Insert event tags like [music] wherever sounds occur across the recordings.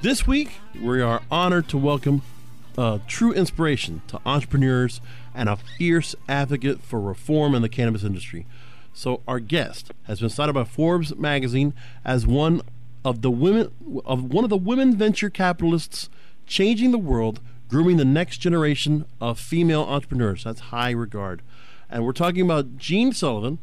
This week, we are honored to welcome a true inspiration to entrepreneurs and a fierce advocate for reform in the cannabis industry. So, our guest has been cited by Forbes magazine as one of the women of one of the women venture capitalists changing the world, grooming the next generation of female entrepreneurs. That's high regard. And we're talking about Jeanne Sullivan.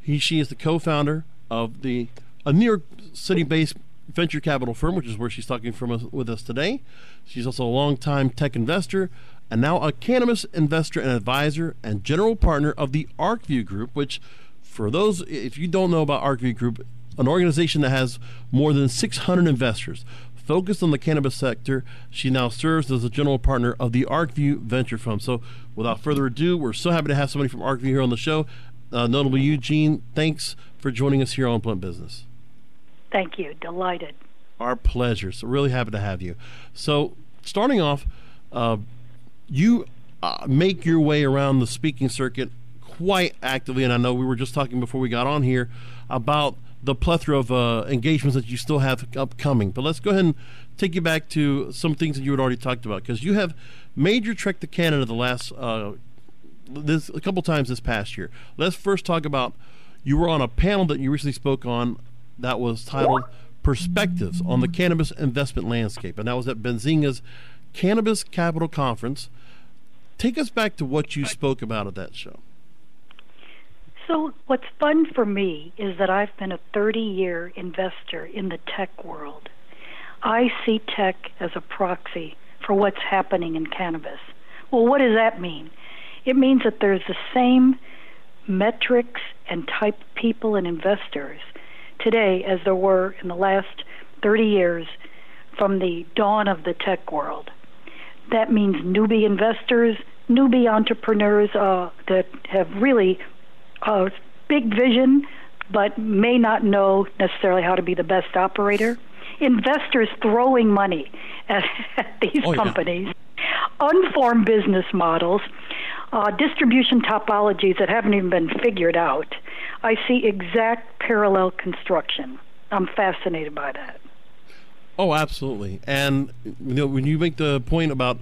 He, she is the co-founder of the a New York City-based venture capital firm, which is where she's talking from us, with us today. She's also a longtime tech investor and now a cannabis investor and advisor and general partner of the ArcView Group, which, for those, if you don't know about ArcView Group, an organization that has more than 600 investors focused on the cannabis sector. She now serves as a general partner of the ArcView Venture Fund. So, without further ado, we're so happy to have somebody from ArcView here on the show. Uh, notably, Eugene, thanks for joining us here on Blunt Business. Thank you. Delighted. Our pleasure. So, really happy to have you. So, starting off, uh, you uh, make your way around the speaking circuit quite actively, and I know we were just talking before we got on here about the plethora of uh, engagements that you still have upcoming. But let's go ahead and take you back to some things that you had already talked about because you have made your trek to Canada the last uh, this a couple times this past year. Let's first talk about you were on a panel that you recently spoke on that was titled Perspectives on the Cannabis Investment Landscape, and that was at Benzinga's Cannabis Capital Conference. Take us back to what you spoke about at that show. So, what's fun for me is that I've been a 30 year investor in the tech world. I see tech as a proxy for what's happening in cannabis. Well, what does that mean? It means that there's the same metrics and type people and investors today as there were in the last 30 years from the dawn of the tech world. That means newbie investors, newbie entrepreneurs uh, that have really a big vision but may not know necessarily how to be the best operator. Investors throwing money at, [laughs] at these Oh, yeah. companies, unformed business models, uh, distribution topologies that haven't even been figured out. I see exact parallel construction. I'm fascinated by that. Oh, absolutely. And you know, when you make the point about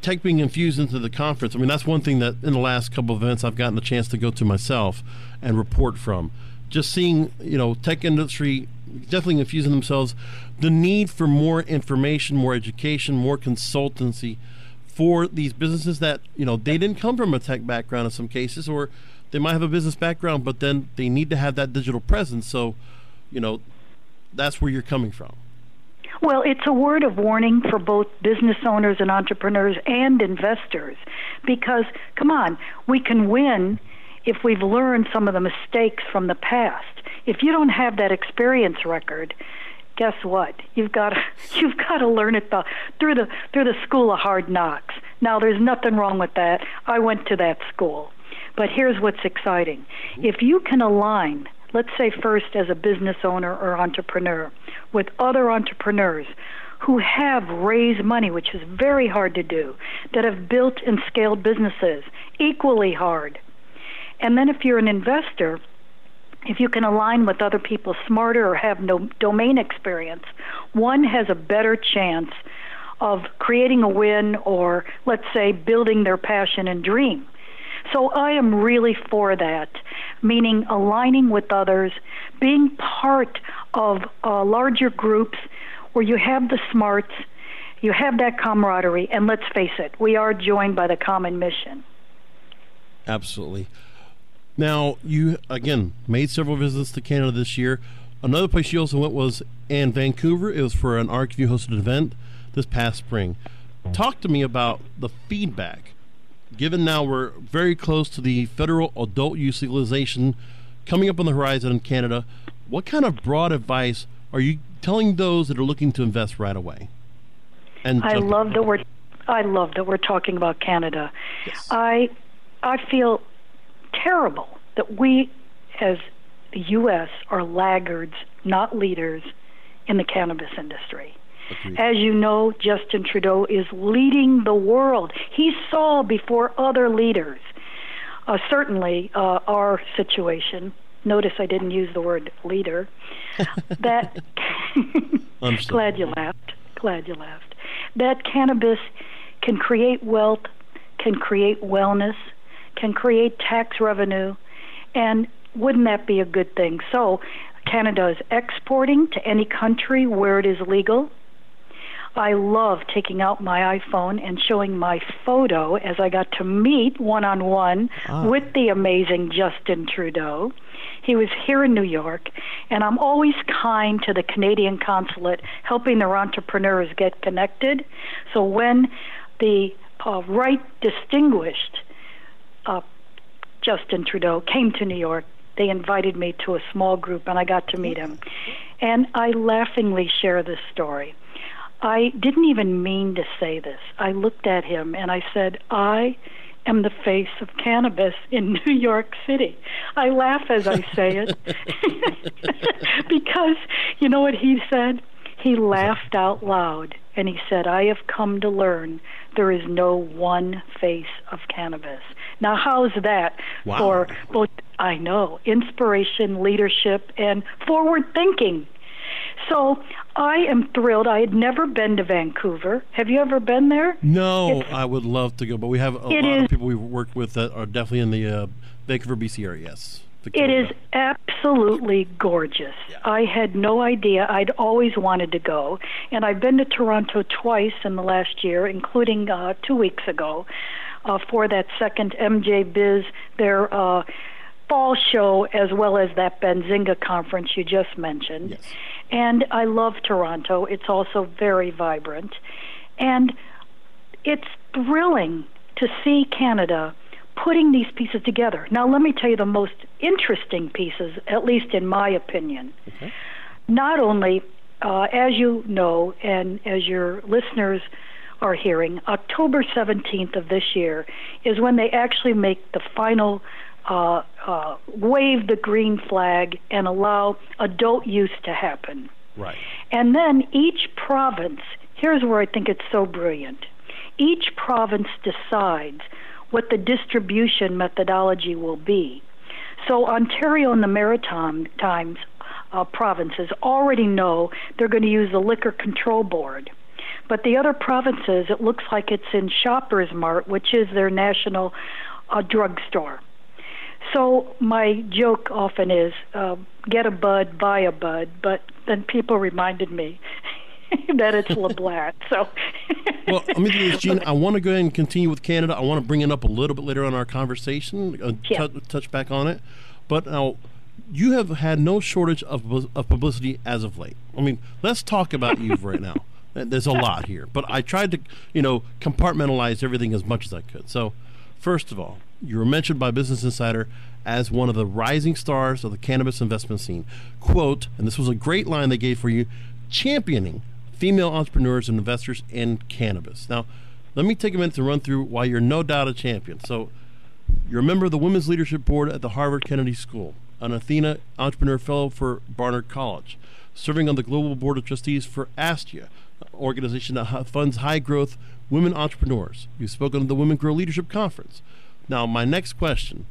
tech being infused into the conference, I mean, that's one thing that in the last couple of events I've gotten a chance to go to myself and report from. Just seeing, you know, tech industry definitely infusing themselves, the need for more information, more education, more consultancy for these businesses that, you know, they didn't come from a tech background in some cases, or they might have a business background, but then they need to have that digital presence. So, you know, that's where you're coming from. Well, it's a word of warning for both business owners and entrepreneurs and investors because, come on, we can win if we've learned some of the mistakes from the past. If you don't have that experience record, guess what? You've got to, [laughs] you've got to learn it the, through the through the school of hard knocks. Now, there's nothing wrong with that. I went to that school, but here's what's exciting: if you can align, let's say first as a business owner or entrepreneur, with other entrepreneurs who have raised money, which is very hard to do, that have built and scaled businesses, equally hard. And then if you're an investor, if you can align with other people smarter or have no domain experience, one has a better chance of creating a win or, let's say, building their passion and dream. So I am really for that, meaning aligning with others, being part of uh, larger groups where you have the smarts, you have that camaraderie, and let's face it, we are joined by the common mission. Absolutely. Now, you again made several visits to Canada this year. Another place you also went was in Vancouver. It was for an ArcView hosted event this past spring. Talk to me about the feedback. Given now we're very close to the federal adult use legalization coming up on the horizon in Canada, what kind of broad advice are you telling those that are looking to invest right away? And I love that we're I love that we're talking about Canada. Yes. I I feel terrible that we as the US are laggards, not leaders in the cannabis industry. Agreed. As you know, Justin Trudeau is leading the world. He saw before other leaders. Uh, certainly, uh, our situation. Notice I didn't use the word leader. [laughs] that. I'm glad you laughed. Glad you laughed. That cannabis can create wealth, can create wellness, can create tax revenue, and wouldn't that be a good thing? So, Canada is exporting to any country where it is legal. I love taking out my iPhone and showing my photo as I got to meet one on one with the amazing Justin Trudeau. He was here in New York, and I'm always kind to the Canadian consulate, helping their entrepreneurs get connected. So when the uh, right distinguished uh, Justin Trudeau came to New York, they invited me to a small group, and I got to meet him. And I laughingly share this story. I didn't even mean to say this. I looked at him and I said, I am the face of cannabis in [laughs] New York City. I laugh as I say it [laughs] because you know what he said? He laughed out loud and he said, I have come to learn there is no one face of cannabis. Now, how's that Wow. for both, I know, inspiration, leadership, and forward thinking? So I am thrilled. I had never been to Vancouver. Have you ever been there? No, It's- I would love to go, but we have a It lot of people we've worked with that are definitely in the uh, Vancouver, BC area. Yes, It Victoria. is absolutely gorgeous. I had no idea. I'd always wanted to go, and I've been to Toronto twice in the last year, including uh, two weeks ago, uh, for that second MJ Biz There, uh, fall show, as well as that Benzinga conference you just mentioned. Yes. And I love Toronto. It's also very vibrant, and it's thrilling to see Canada putting these pieces together. Now, let me tell you the most interesting pieces, at least in my opinion. Not only, uh, as you know, and as your listeners are hearing, October 17th of this year is when they actually make the final uh, uh, wave the green flag and allow adult use to happen. right. And then each province, here's where I think it's so brilliant. Each province decides what the distribution methodology will be. So Ontario and the Maritime Times uh, provinces already know they're going to use the Liquor Control Board. But the other provinces, it looks like it's in Shoppers Mart, which is their national uh, drugstore. So my joke often is, uh, get a bud, buy a bud. But then people reminded me [laughs] that it's LeBlanc. So [laughs] Well, let me do this, Jeanne. I want to go ahead and continue with Canada. I want to bring it up a little bit later on in our conversation, uh, Yeah. tou- touch back on it. But now, you have had no shortage of, of publicity as of late. I mean, let's talk about you right now. [laughs] There's a lot here, but I tried to, you know, compartmentalize everything as much as I could. So, first of all, you were mentioned by Business Insider as one of the rising stars of the cannabis investment scene. Quote, and this was a great line they gave for you championing female entrepreneurs and investors in cannabis. Now, let me take a minute to run through why you're no doubt a champion. So, you're a member of the Women's Leadership Board at the Harvard Kennedy School, an Athena Entrepreneur Fellow for Barnard College, serving on the Global Board of Trustees for ASTIA, an organization that funds high growth women entrepreneurs. You've spoken at the Women Grow Leadership Conference. Now, my next question.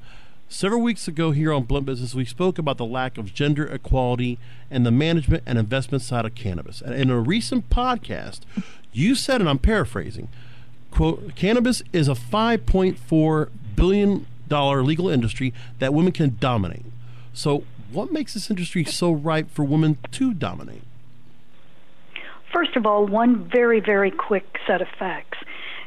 Several weeks ago here on Blunt Business, we spoke about the lack of gender equality and the management and investment side of cannabis. And in a recent podcast, you said, and I'm paraphrasing, quote, cannabis is a 5.4 billion dollar legal industry that women can dominate. So, what makes this industry so ripe for women to dominate? First of all, one very, very quick set of facts.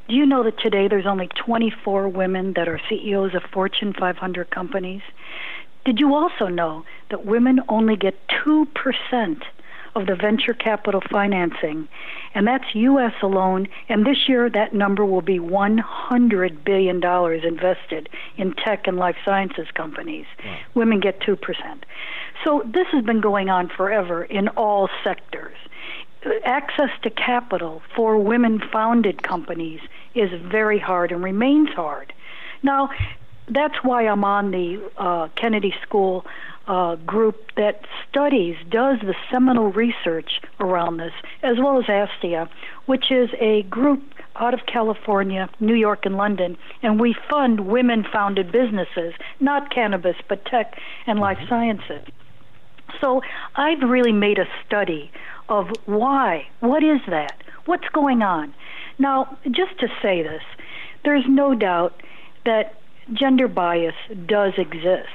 Do you know that today there's only 24 women that are CEOs of Fortune 500 companies? Did you also know that women only get 2% of the venture capital financing, and that's U.S. alone. And this year, that number will be $100 billion invested in tech and life sciences companies. Wow. Women get 2%. So this has been going on forever in all sectors. Access to capital for women founded companies is very hard and remains hard. Now, that's why I'm on the uh, Kennedy School uh, group that studies, does the seminal research around this, as well as ASTIA, which is a group out of California, New York, and London, and we fund women founded businesses, not cannabis, but tech and life mm-hmm. sciences. So I've really made a study of why. What is that? What's going on? Now, just to say this, there's no doubt that gender bias does exist.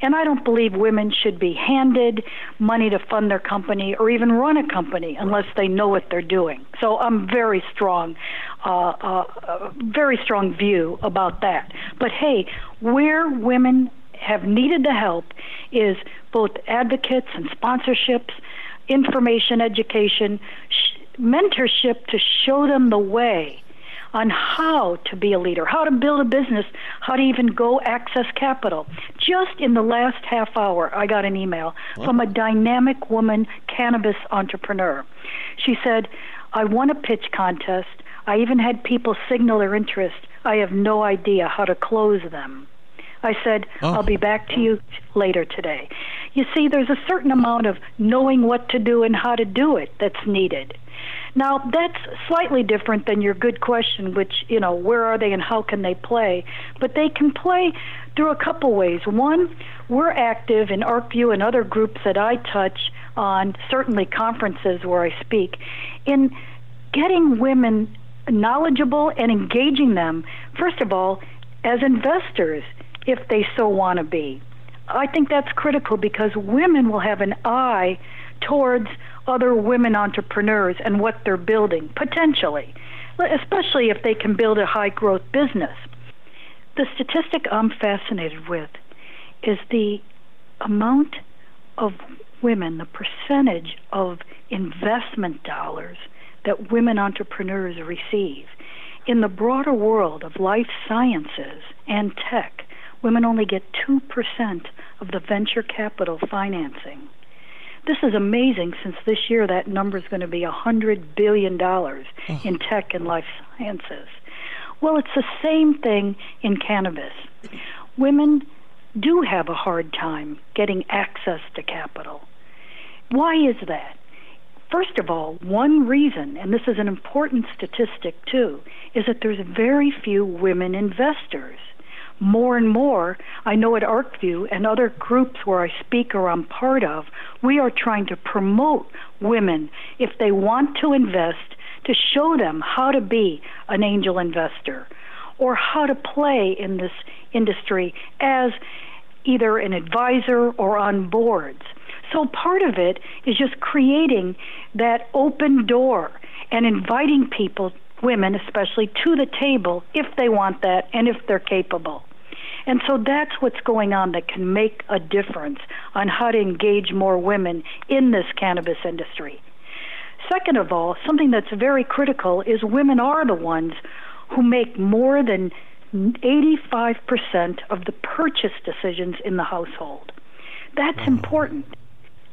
And I don't believe women should be handed money to fund their company or even run a company unless they know what they're doing. So I'm very strong, uh, uh, very strong view about that. But hey, where women have needed the help is both advocates and sponsorships, information, education, sh- mentorship to show them the way on how to be a leader, how to build a business, how to even go access capital. Just in the last half hour, I got an email from a dynamic woman cannabis entrepreneur. She said, I won a pitch contest. I even had people signal their interest. I have no idea how to close them. I said, oh. I'll be back to you later today. You see, there's a certain amount of knowing what to do and how to do it that's needed. Now, that's slightly different than your good question, which, you know, where are they and how can they play? But they can play through a couple ways. One, we're active in ArcView and other groups that I touch on, certainly conferences where I speak, in getting women knowledgeable and engaging them, first of all, as investors, if they so want to be. I think that's critical because women will have an eye towards other women entrepreneurs and what they're building, potentially, especially if they can build a high growth business. The statistic I'm fascinated with is the amount of women, the percentage of investment dollars that women entrepreneurs receive. In the broader world of life sciences and tech, women only get 2% of the venture capital financing. This is amazing since this year that number is going to be $100 billion mm. in tech and life sciences. Well, it's the same thing in cannabis. Women do have a hard time getting access to capital. Why is that? First of all, one reason, and this is an important statistic too, is that there's very few women investors more and more, I know at ArcView and other groups where I speak or I'm part of, we are trying to promote women if they want to invest to show them how to be an angel investor or how to play in this industry as either an advisor or on boards. So part of it is just creating that open door and inviting people women especially to the table if they want that and if they're capable. And so that's what's going on that can make a difference on how to engage more women in this cannabis industry. Second of all, something that's very critical is women are the ones who make more than 85% of the purchase decisions in the household. That's mm. important.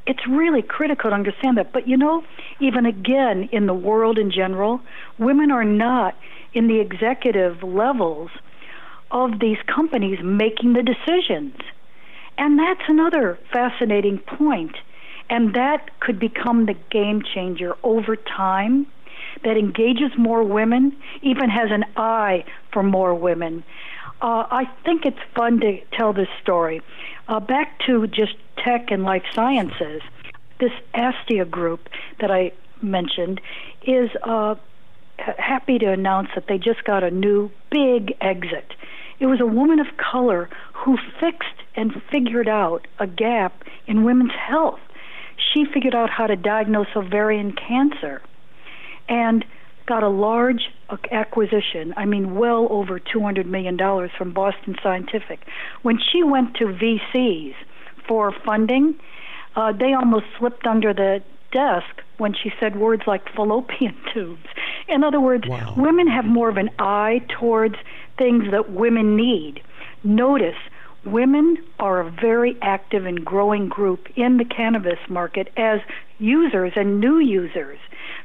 It's really critical to understand that. But you know, even again, in the world in general, women are not in the executive levels of these companies making the decisions. And that's another fascinating point. And that could become the game changer over time that engages more women, even has an eye for more women. Uh, I think it's fun to tell this story. Uh, back to just tech and life sciences, this Astia group that I mentioned is uh, happy to announce that they just got a new big exit. It was a woman of color who fixed and figured out a gap in women's health. She figured out how to diagnose ovarian cancer and got a large acquisition, I mean, well over $200 million from Boston Scientific. When she went to VCs for funding, uh, they almost slipped under the desk when she said words like fallopian tubes. In other words, wow. women have more of an eye towards things that women need. Notice, women are a very active and growing group in the cannabis market as users and new users.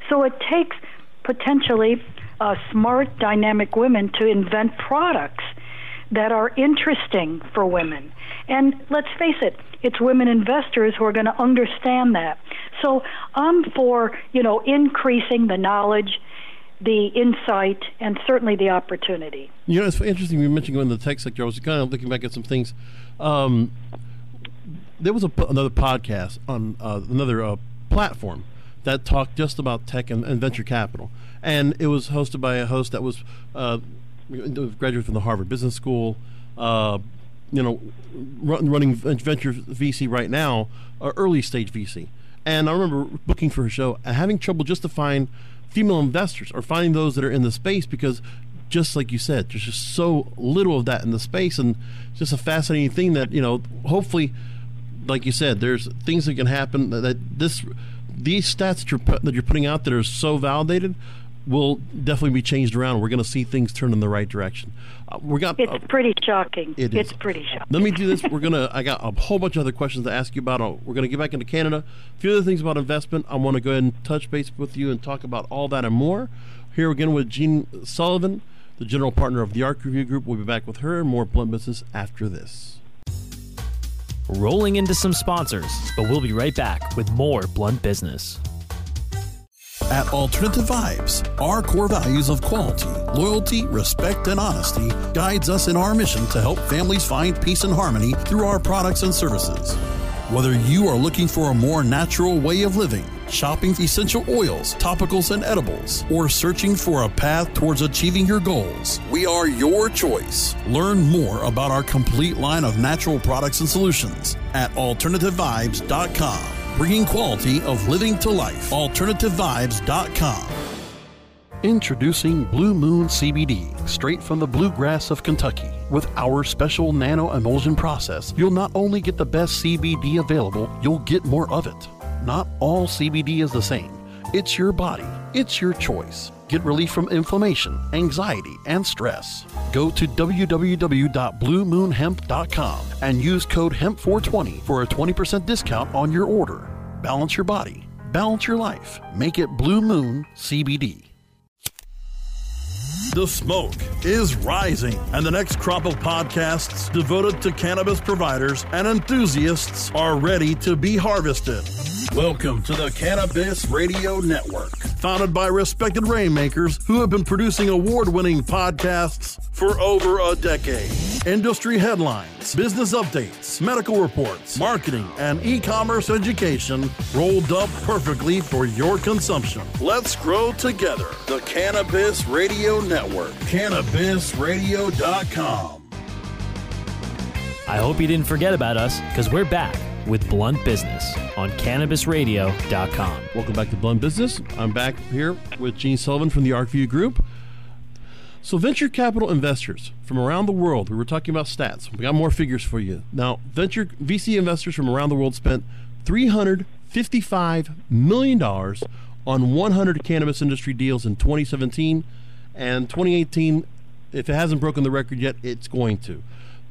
So it takes potentially uh, smart, dynamic women to invent products that are interesting for women. And let's face it, it's women investors who are going to understand that. So I'm for, you know, increasing the knowledge, the insight, and certainly the opportunity. You know, it's interesting you mentioned going to the tech sector. I was kind of looking back at some things. Um, there was a, another podcast on uh, another uh, platform that talked just about tech and, and, venture capital, and it was hosted by a host that was uh, graduate from the Harvard Business School. Uh, you know, run, running venture VC right now, uh, early stage VC. And I remember booking for a show and having trouble just to find female investors or finding those that are in the space because just like you said, there's just so little of that in the space, and just a fascinating thing that you know. Hopefully, like you said, there's things that can happen that, that this these stats that you're that you're putting out that are so validated will definitely be changed around. We're going to see things turn in the right direction. Uh, we got. It's uh, pretty shocking. It it's is. pretty shocking. Let me do this. We're gonna. I got a whole bunch of other questions to ask you about. Uh, we're gonna get back into Canada. A few other things about investment. I want to go ahead and touch base with you and talk about all that and more. Here again with Jeanne Sullivan, the general partner of the ArcView Group. We'll be back with her and more blunt business after this. Rolling into some sponsors, but we'll be right back with more blunt business. At Alternative Vibes, our core values of quality, loyalty, respect, and honesty guides us in our mission to help families find peace and harmony through our products and services. Whether you are looking for a more natural way of living, shopping essential oils, topicals, and edibles, or searching for a path towards achieving your goals, we are your choice. Learn more about our complete line of natural products and solutions at AlternativeVibes.com bringing quality of living to life. AlternativeVibes.com. Introducing Blue Moon CBD, straight from the bluegrass of Kentucky. With our special nano emulsion process, you'll not only get the best CBD available, you'll get more of it. Not all CBD is the same. It's your body, it's your choice. Get relief from inflammation, anxiety, and stress. Go to www.bluemoonhemp.com and use code HEMP420 for a 20% discount on your order. Balance your body, balance your life. Make it Blue Moon CBD. The smoke is rising, and the next crop of podcasts devoted to cannabis providers and enthusiasts are ready to be harvested. Welcome to the Cannabis Radio Network, founded by respected rainmakers who have been producing award winning podcasts for over a decade. Industry headlines, business updates, medical reports, marketing, and e commerce education rolled up perfectly for your consumption. Let's grow together. The Cannabis Radio Network, CannabisRadio.com. I hope you didn't forget about us because we're back with Blunt Business on CannabisRadio.com. Welcome back to Blunt Business. I'm back here with Jeanne Sullivan from the ArcView Group. So, venture capital investors from around the world, we were talking about stats. We got more figures for you. Now, venture VC investors from around the world spent $355 million on 100 cannabis industry deals in 2017 and 2018 if it hasn't broken the record yet, it's going to.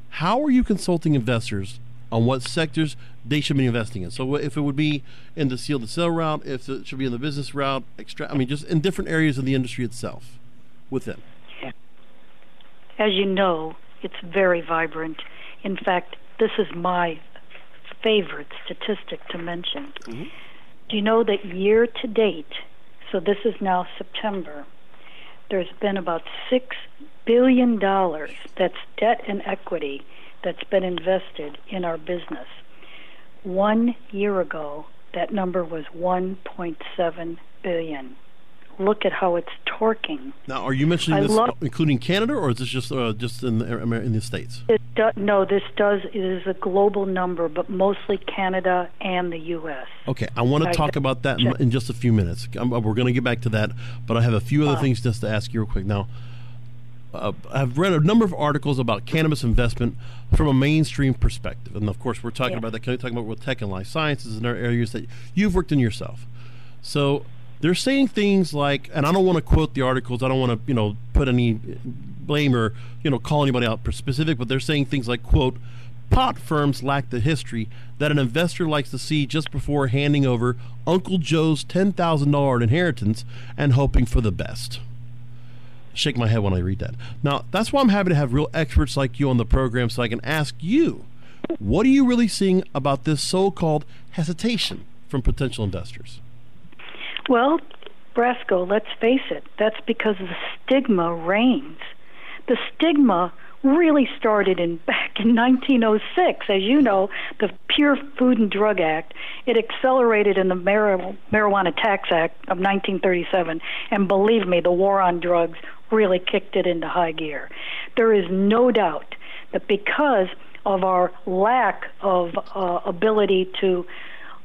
How are you consulting investors on what sectors they should be investing in? So if it would be in the seed to sale route, if it should be in the business route, extra, I mean, just in different areas of the industry itself within. As you know, it's very vibrant. In fact, this is my favorite statistic to mention. Mm-hmm. Do you know that year to date, so this is now September, there's been about $6 billion that's debt and equity that's been invested in our business. One year ago, that number was 1.7 billion look at how it's torquing. Now, are you mentioning I this love, including Canada, or is this just uh, just in the, in the states? Do, no, this does it is a global number, but mostly Canada and the U.S. Okay, I want to talk about that in, in, just a few minutes. I'm, we're going to get back to that, but I have a few other uh, things just to ask you real quick now. Uh, I've read a number of articles about cannabis investment from a mainstream perspective, and of course, we're talking yeah. about that. Talking about with tech and life sciences and other areas that you've worked in yourself. So they're saying things like, and I don't want to quote the articles. I don't want to, you know, put any blame or, you know, call anybody out for specific, but they're saying things like, quote, pot firms lack the history that an investor likes to see just before handing over Uncle Joe's $10,000 inheritance and hoping for the best. Shake my head when I read that. Now, that's why I'm happy to have real experts like you on the program so I can ask you, what are you really seeing about this so called hesitation from potential investors? Well, Brasco, let's face it, that's because the stigma reigns. The stigma really started in [laughs] back in 1906. As you know, the Pure Food and Drug Act, it accelerated in the Mar- Marijuana Tax Act of 1937, and believe me, the war on drugs really kicked it into high gear. There is no doubt that because of our lack of uh, ability to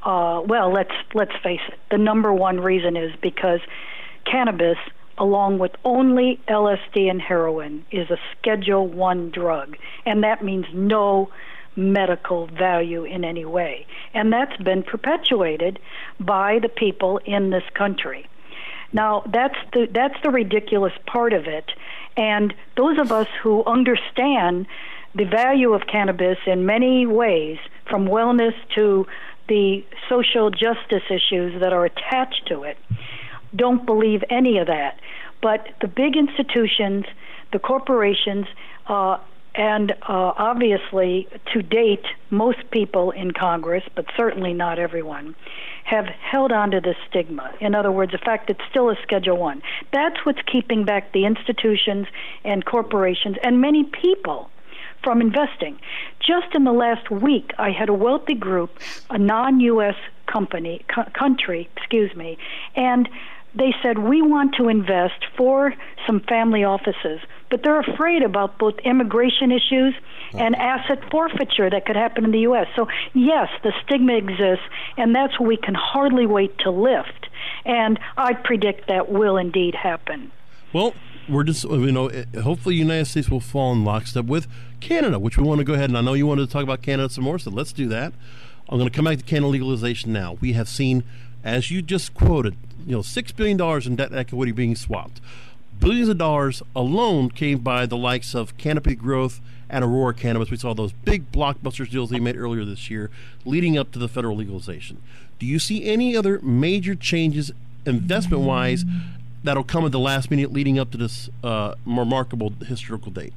uh, well, let's let's face it. The number one reason is because cannabis, along with only LSD and heroin, is a Schedule One drug, and that means no medical value in any way. And that's been perpetuated by the people in this country. Now, that's the that's the ridiculous part of it. And those of us who understand the value of cannabis in many ways, from wellness to the social justice issues that are attached to it don't believe any of that. But the big institutions, the corporations, uh, and uh, obviously, to date, most people in Congress, but certainly not everyone, have held on to this stigma. In other words, the fact it's still a Schedule One. That's what's keeping back the institutions and corporations and many people from investing. Just in the last week, I had a wealthy group, a non-U.S. company, co- country, excuse me, and they said we want to invest for some family offices, but they're afraid about both immigration issues and asset forfeiture that could happen in the U.S. So yes, the stigma exists, and that's what we can hardly wait to lift. And I predict that will indeed happen. Well, we're just you know eh, hopefully the United States will fall in lockstep with Canada, which we want to go ahead and I know you wanted to talk about Canada some more, so let's do that. I'm going to come back to Canada legalization now. We have seen, as you just quoted, you know, six billion dollars in debt equity being swapped. Billions of dollars alone came by the likes of Canopy Growth and Aurora Cannabis. We saw those big blockbuster deals they made earlier this year, leading up to the federal legalization. Do you see any other major changes investment wise that'll come at the last minute leading up to this uh, remarkable historical date.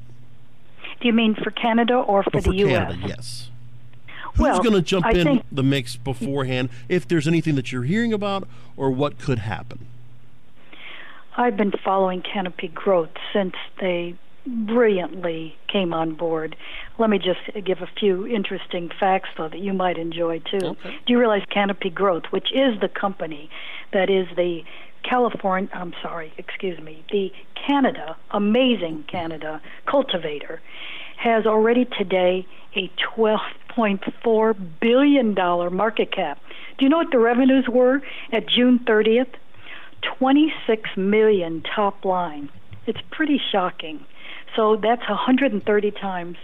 Do you mean for Canada or for, oh, for the U.S.? Yes. Who's well, going to jump I in the mix beforehand if there's anything that you're hearing about or what could happen? I've been following Canopy Growth since they brilliantly came on board. Let me just give a few interesting facts, though, that you might enjoy too. Okay. Do you realize Canopy Growth, which is the company that is the California, I'm sorry, excuse me, the Canada, amazing Canada cultivator, has already today a $12.4 billion market cap. Do you know what the revenues were at June 30th? 26 million top line. It's pretty shocking. So that's 130 times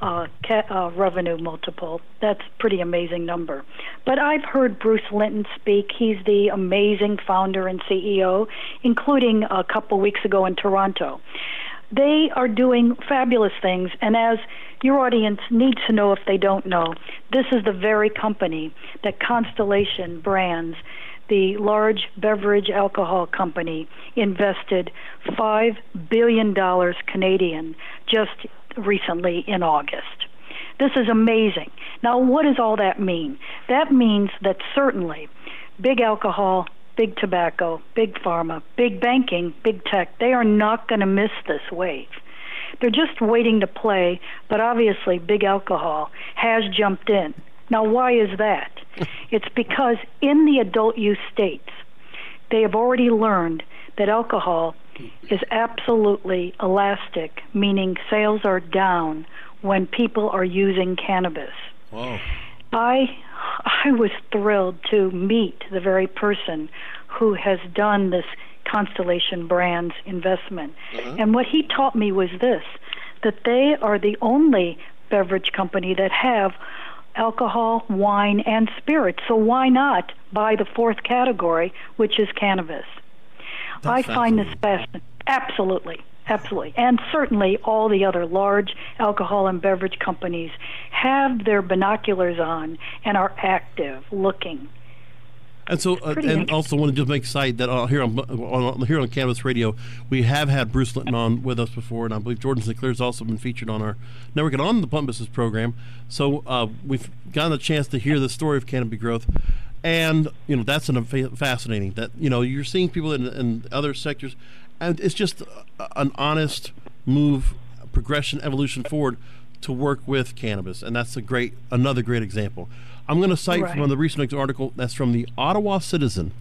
uh, ca- uh, revenue multiple. That's pretty amazing number. But I've heard Bruce Linton speak. He's the amazing founder and CEO, including a couple weeks ago in Toronto. they are doing fabulous things, and as your audience needs to know if they don't know, this is the very company that Constellation Brands, the large beverage alcohol company, invested $5 billion Canadian just recently in August. This is amazing. Now, what does all that mean? That means that certainly big alcohol, big tobacco, big pharma, big banking, big tech, they are not going to miss this wave. They're just waiting to play, but obviously, big alcohol has jumped in. Now, why is that? [laughs] it's because in the adult use states, they have already learned that alcohol is absolutely elastic, meaning sales are down when people are using cannabis. Wow. I I was thrilled to meet the very person who has done this Constellation Brands investment. Uh-huh. And what he taught me was this that they are the only beverage company that have alcohol, wine, and spirits. So why not buy the fourth category, which is cannabis? That's I find this fascinating. Absolutely. Absolutely. And certainly all the other large alcohol and beverage companies have their binoculars on and are active looking. And so, uh, and also want to just make sight that uh, here on, on, here on Cannabis Radio, we have had Bruce Linton on with us before, and I believe Jordan Sinclair has also been featured on our network and on the Blunt Business program. So uh, we've gotten a chance to hear the story of Canopy Growth, and you know that's an, fascinating. That you know you're seeing people in, in other sectors and it's just an honest move, progression, evolution forward to work with cannabis, and that's a great another great example. I'm going to cite right. from the recent article that's from the Ottawa Citizen.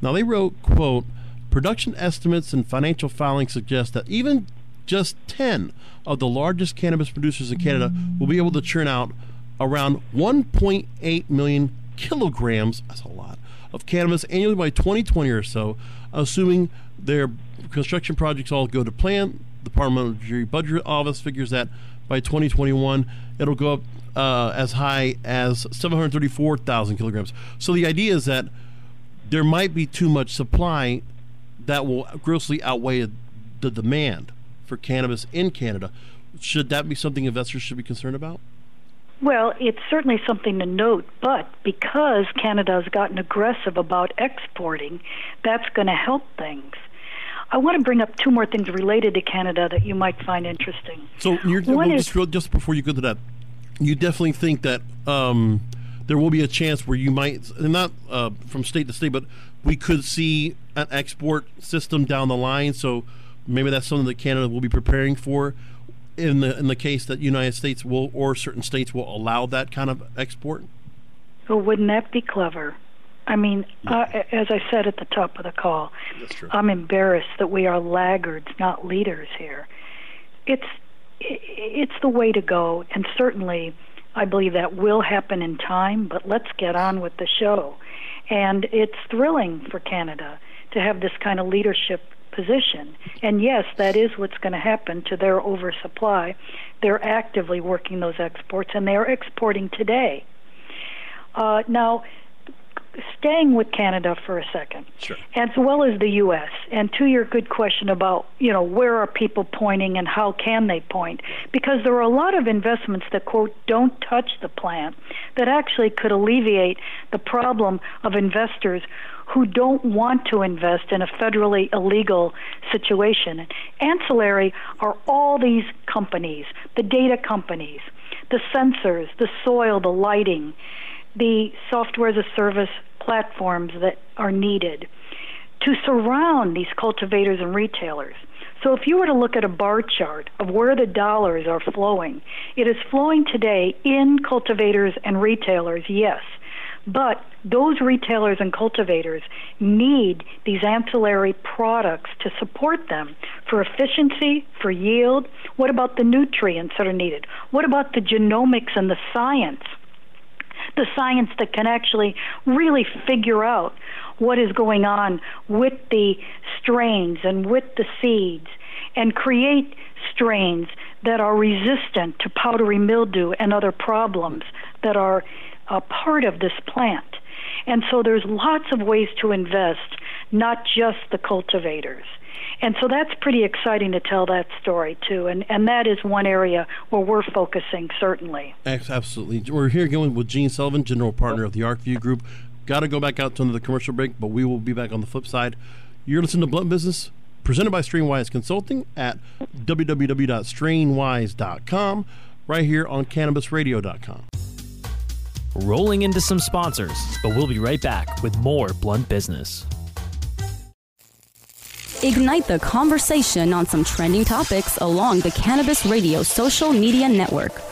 Now they wrote, "quote Production estimates and financial filings suggest that even just 10 of the largest cannabis producers in Canada will be able to churn out around 1.8 million kilograms, that's a lot, of cannabis annually by 2020 or so, assuming their construction projects all go to plan. The Parliamentary Budget Office figures that by 2021 it'll go up uh, as high as 734,000 kilograms. So the idea is that there might be too much supply that will grossly outweigh the demand for cannabis in Canada. Should that be something investors should be concerned about? Well, it's certainly something to note, but because Canada has gotten aggressive about exporting, that's going to help things. I want to bring up two more things related to Canada that you might find interesting. So, well, is, just, just before you go to that, you definitely think that um, there will be a chance where you might, not uh, from state to state, but we could see an export system down the line. So maybe that's something that Canada will be preparing for in the in the case that United States will or certain states will allow that kind of export. Well, wouldn't that be clever? I mean, uh, as I said at the top of the call, I'm embarrassed that we are laggards, not leaders here. It's it's the way to go, and certainly, I believe that will happen in time. But let's get on with the show, and it's thrilling for Canada to have this kind of leadership position. And yes, that is what's going to happen to their oversupply. They're actively working those exports, and they are exporting today. Uh, now, staying with Canada for a second, sure. as well as the U.S. And to your good question about you know where are people pointing and how can they point, because there are a lot of investments that quote don't touch the plant that actually could alleviate the problem of investors who don't want to invest in a federally illegal situation. Ancillary are all these companies, the data companies, the sensors, the soil, the lighting the software as a service platforms that are needed to surround these cultivators and retailers. So if you were to look at a bar chart of where the dollars are flowing, it is flowing today in cultivators and retailers, yes. But those retailers and cultivators need these ancillary products to support them for efficiency, for yield. What about the nutrients that are needed? What about the genomics and the science the science that can actually really figure out what is going on with the strains and with the seeds and create strains that are resistant to powdery mildew and other problems that are a part of this plant. And so there's lots of ways to invest, not just the cultivators. And so that's pretty exciting to tell that story too. And and that is one area where we're focusing certainly. Absolutely. We're here going with Jeanne Sullivan, general partner of the ArcView Group. Got to go back out to another commercial break, but we will be back on the flip side. You're listening to Blunt Business, presented by Strainwise Consulting at www.strainwise.com, right here on CannabisRadio.com. Rolling into some sponsors, but we'll be right back with more Blunt Business. Ignite the conversation on some trending topics along the Cannabis Radio social media network.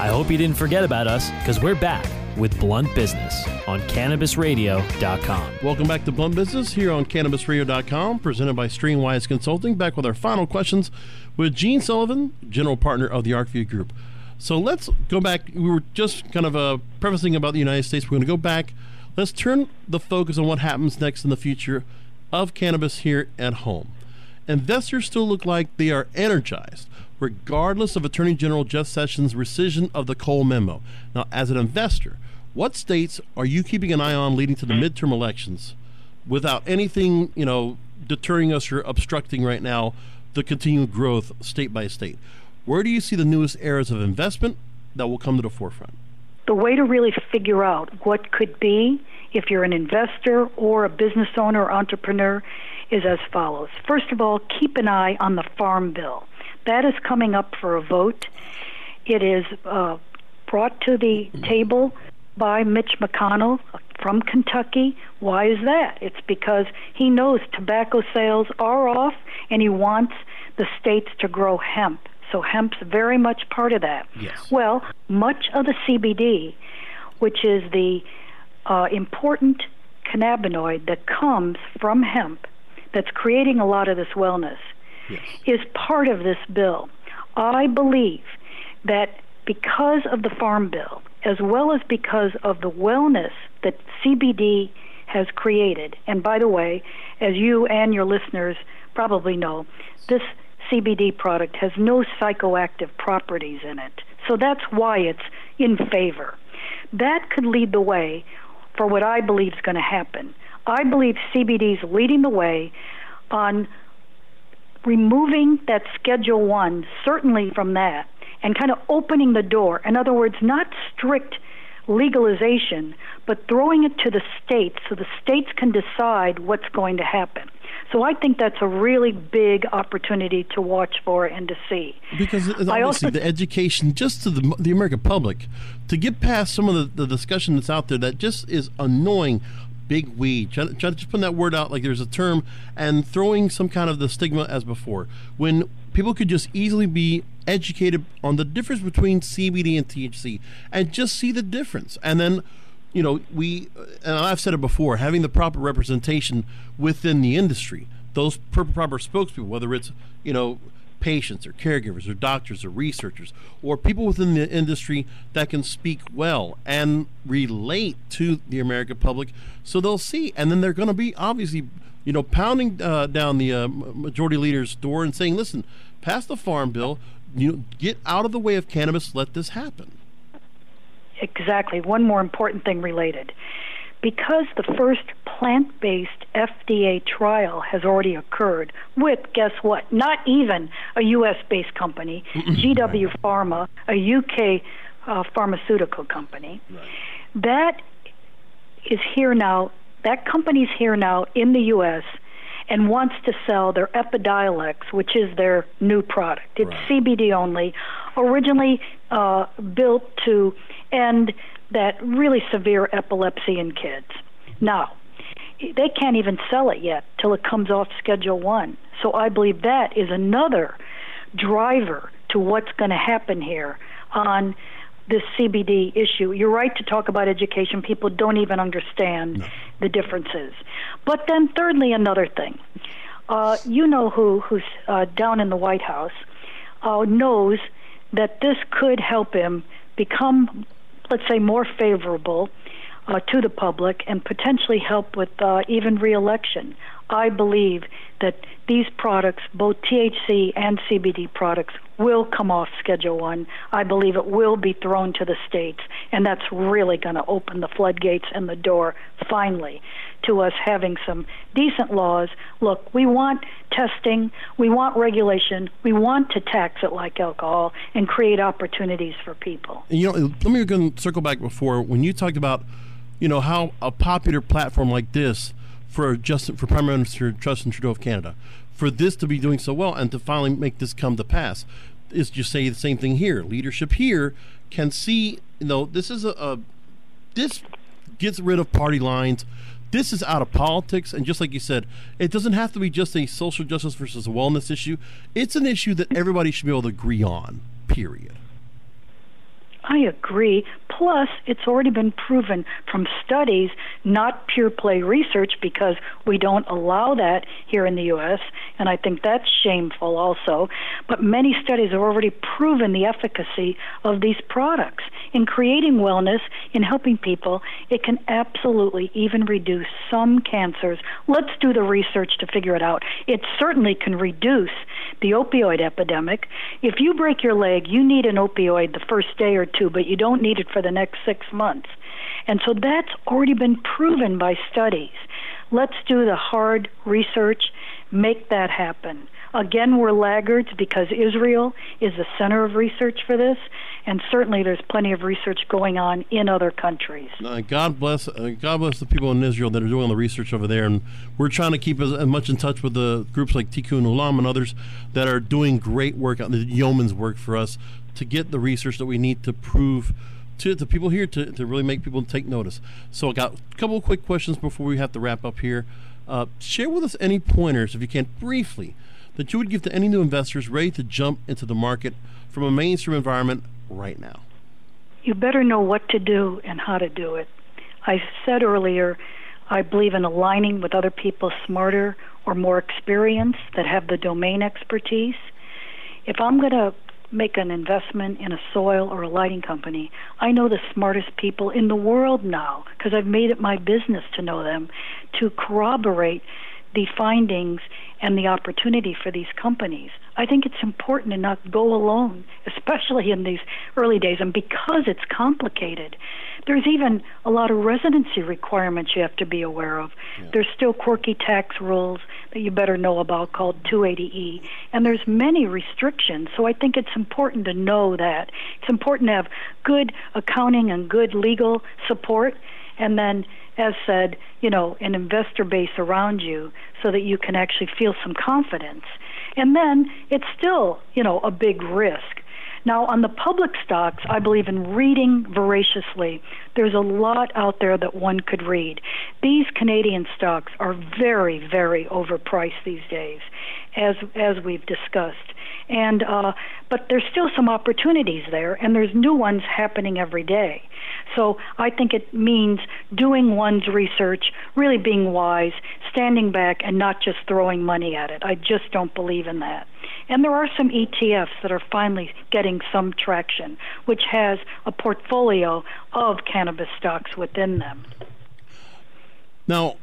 I hope you didn't forget about us because we're back with Blunt Business on CannabisRadio.com. Welcome back to Blunt Business here on CannabisRadio.com, presented by Strainwise Consulting. Back with our final questions with Jeanne Sullivan, general partner of the ArcView Group. So let's go back. We were just kind of uh, prefacing about the United States. We're going to go back. Let's turn the focus on what happens next in the future of cannabis here at home. Investors still look like they are energized regardless of Attorney General Jeff Sessions' rescission of the Cole memo. Now, as an investor, what states are you keeping an eye on leading to the midterm elections without anything, you know, deterring us or obstructing right now the continued growth state by state? Where do you see the newest areas of investment that will come to the forefront? The way to really figure out what could be if you're an investor or a business owner or entrepreneur is as follows. First of all, keep an eye on the Farm Bill. That is coming up for a vote. It is uh, brought to the table by Mitch McConnell from Kentucky. Why is that? It's because he knows tobacco sales are off and he wants the states to grow hemp. So hemp's very much part of that. Yes. Well, much of the CBD, which is the uh, important cannabinoid that comes from hemp, that's creating a lot of this wellness, yes. is part of this bill. I believe that because of the Farm Bill, as well as because of the wellness that CBD has created, and by the way, as you and your listeners probably know, this CBD product has no psychoactive properties in it. So that's why it's in favor. That could lead the way for what I believe is going to happen. I believe CBD is leading the way on removing that Schedule 1, certainly from that, and kind of opening the door. In other words, not strict legalization, but throwing it to the states so the states can decide what's going to happen. So I think that's a really big opportunity to watch for and to see. Because obviously also, the education, just to the, the American public, to get past some of the, the discussion that's out there that just is annoying big weed. Just put that word out like there's a term and throwing some kind of the stigma as before. When people could just easily be educated on the difference between CBD and THC and just see the difference. And then, you know, we, and I've said it before, having the proper representation within the industry, those proper spokespeople, whether it's, you know, patients or caregivers or doctors or researchers or people within the industry that can speak well and relate to the American public so they'll see. And then they're going to be obviously, you know, pounding uh, down the uh, majority leader's door and saying, listen, pass the farm bill, you know, get out of the way of cannabis, let this happen. Exactly. One more important thing related because the first plant based FDA trial has already occurred with, guess what, not even a U.S. based company, [clears throat] GW Pharma, a UK uh, pharmaceutical company, right. that is here now, that company's here now in the U.S. and wants to sell their Epidiolex, which is their new product. It's right. CBD only, originally uh, built to end that really severe epilepsy in kids. Now, they can't even sell it yet till it comes off Schedule 1. So I believe that is another driver to what's going to happen here on this CBD issue. You're right to talk about education. People don't even understand no. the differences. But then, thirdly, another thing. Uh, you know who who's uh, down in the White House uh, knows that this could help him become let's say, more favorable uh, to the public and potentially help with uh, even reelection. I believe that these products, both THC and CBD products, will come off Schedule 1. I believe it will be thrown to the states, and that's really going to open the floodgates and the door finally to us having some decent laws. Look, we want testing, we want regulation, we want to tax it like alcohol and create opportunities for people. You know, let me circle back before when you talked about, you know, how a popular platform like this for Justin for Prime Minister Justin Trudeau of Canada, for this to be doing so well and to finally make this come to pass, is just say the same thing here. Leadership here can see, you know, this is a, a this gets rid of party lines. This is out of politics, and just like you said, it doesn't have to be just a social justice versus wellness issue. It's an issue that everybody should be able to agree on. Period. I agree. Plus, it's already been proven from studies, not pure play research, because we don't allow that here in the U.S., and I think that's shameful also. But many studies have already proven the efficacy of these products in creating wellness, in helping people. It can absolutely even reduce some cancers. Let's do the research to figure it out. It certainly can reduce the opioid epidemic. If you break your leg, you need an opioid the first day or two, but you don't need it for the next six months. And so that's already been proven by studies. Let's do the hard research, make that happen. Again, we're laggards because Israel is the center of research for this, and certainly there's plenty of research going on in other countries. Uh, God bless, uh, God bless the people in Israel that are doing the research over there, and we're trying to keep as, as much in touch with the groups like Tikkun Olam and others that are doing great work, the yeoman's work for us to get the research that we need to prove to the people here to, to really make people take notice. So I got a couple of quick questions before we have to wrap up here. Uh, share with us any pointers, if you can, briefly that you would give to any new investors ready to jump into the market from a mainstream environment right now? You better know what to do and how to do it. I said earlier, I believe in aligning with other people smarter or more experienced that have the domain expertise. If I'm going to make an investment in a soil or a lighting company, I know the smartest people in the world now because I've made it my business to know them to corroborate the findings and the opportunity for these companies. I think it's important to not go alone, especially in these early days. And because it's complicated, there's even a lot of residency requirements you have to be aware of. Yeah. There's still quirky tax rules that you better know about called 280E, and there's many restrictions. So I think it's important to know that. It's important to have good accounting and good legal support, and then as said, you know, an investor base around you so that you can actually feel some confidence. And then it's still, you know, a big risk. Now, on the public stocks, I believe in reading voraciously. There's a lot out there that one could read. These Canadian stocks are very, very overpriced these days, as as we've discussed. And uh, but there's still some opportunities there, and there's new ones happening every day. So I think it means doing one's research, really being wise, standing back, and not just throwing money at it. I just don't believe in that. And there are some ETFs that are finally getting some traction, which has a portfolio of cannabis stocks within them. Now,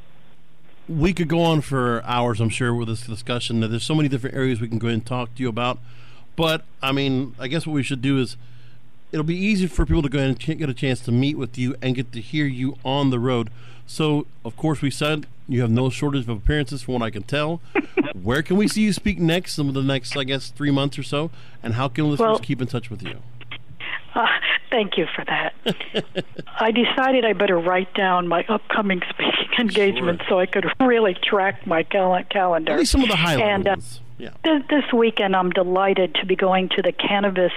we could go on for hours, I'm sure, with this discussion. There's so many different areas we can go and talk to you about. But, I mean, I guess what we should do is it'll be easy for people to go and get a chance to meet with you and get to hear you on the road. So, of course, we said you have no shortage of appearances, from what I can tell. Where can we see you speak next? Some of the next, I guess, three months or so, and how can listeners well, keep in touch with you? Uh, thank you for that. [laughs] I decided I better write down my upcoming speaking engagements sure. so I could really track my cal- calendar. At least some of the highlights. Yeah. This, this weekend, I'm delighted to be going to the Cannabis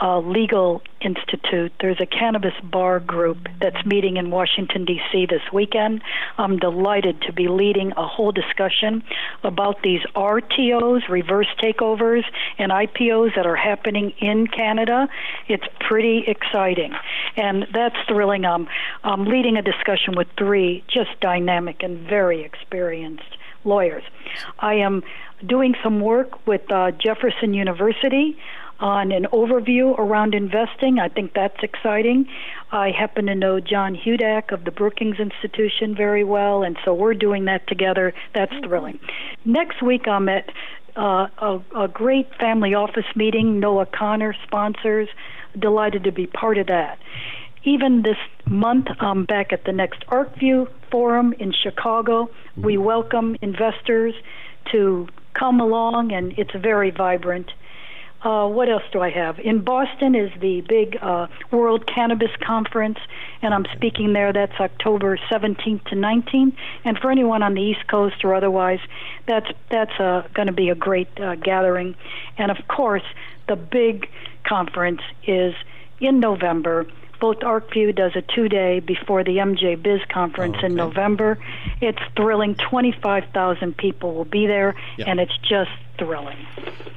uh, Legal Institute. There's a cannabis bar group that's meeting in Washington, D.C. this weekend. I'm delighted to be leading a whole discussion about these RTOs, reverse takeovers, and IPOs that are happening in Canada. It's pretty exciting, and that's thrilling. I'm, I'm leading a discussion with three just dynamic and very experienced lawyers. I am doing some work with uh, Jefferson University on an overview around investing. I think that's exciting. I happen to know John Hudak of the Brookings Institution very well, and so we're doing that together. That's thrilling. Next week, I'm at uh, a, a great family office meeting. Noah Connor sponsors. Delighted to be part of that. Even this month, I'm back at the next ArcView Forum in Chicago. We welcome investors to come along, and it's very vibrant. Uh, what else do I have? In Boston is the big uh, World Cannabis Conference, and I'm speaking there. That's October 17th to 19th. And for anyone on the East Coast or otherwise, that's that's uh, going to be a great uh, gathering. And of course, the big conference is in November both ArcView does a two day before the MJ Biz conference oh, okay. in November. It's thrilling. 25,000 people will be there, yep. and it's just thrilling.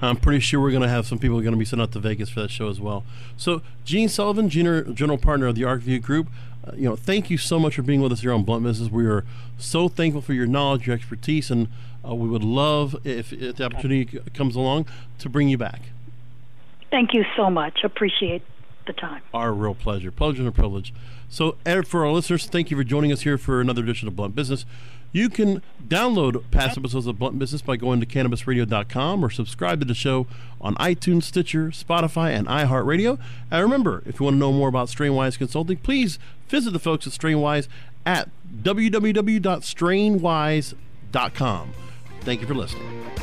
I'm pretty sure we're going to have some people going to be sent out to Vegas for that show as well. So, Jeanne Sullivan, general, general partner of the ArcView Group, uh, you know, thank you so much for being with us here on Blunt Business. We are so thankful for your knowledge, your expertise, and uh, we would love, if, if the opportunity comes along, to bring you back. Thank you so much. Appreciate the time. Our real pleasure. Pleasure and a privilege. So, for our listeners, thank you for joining us here for another edition of Blunt Business. You can download past episodes of Blunt Business by going to cannabisradio.com or subscribe to the show on iTunes, Stitcher, Spotify, and iHeartRadio. And remember, if you want to know more about Strainwise Consulting, please visit the folks at Strainwise at www.strainwise.com. Thank you for listening.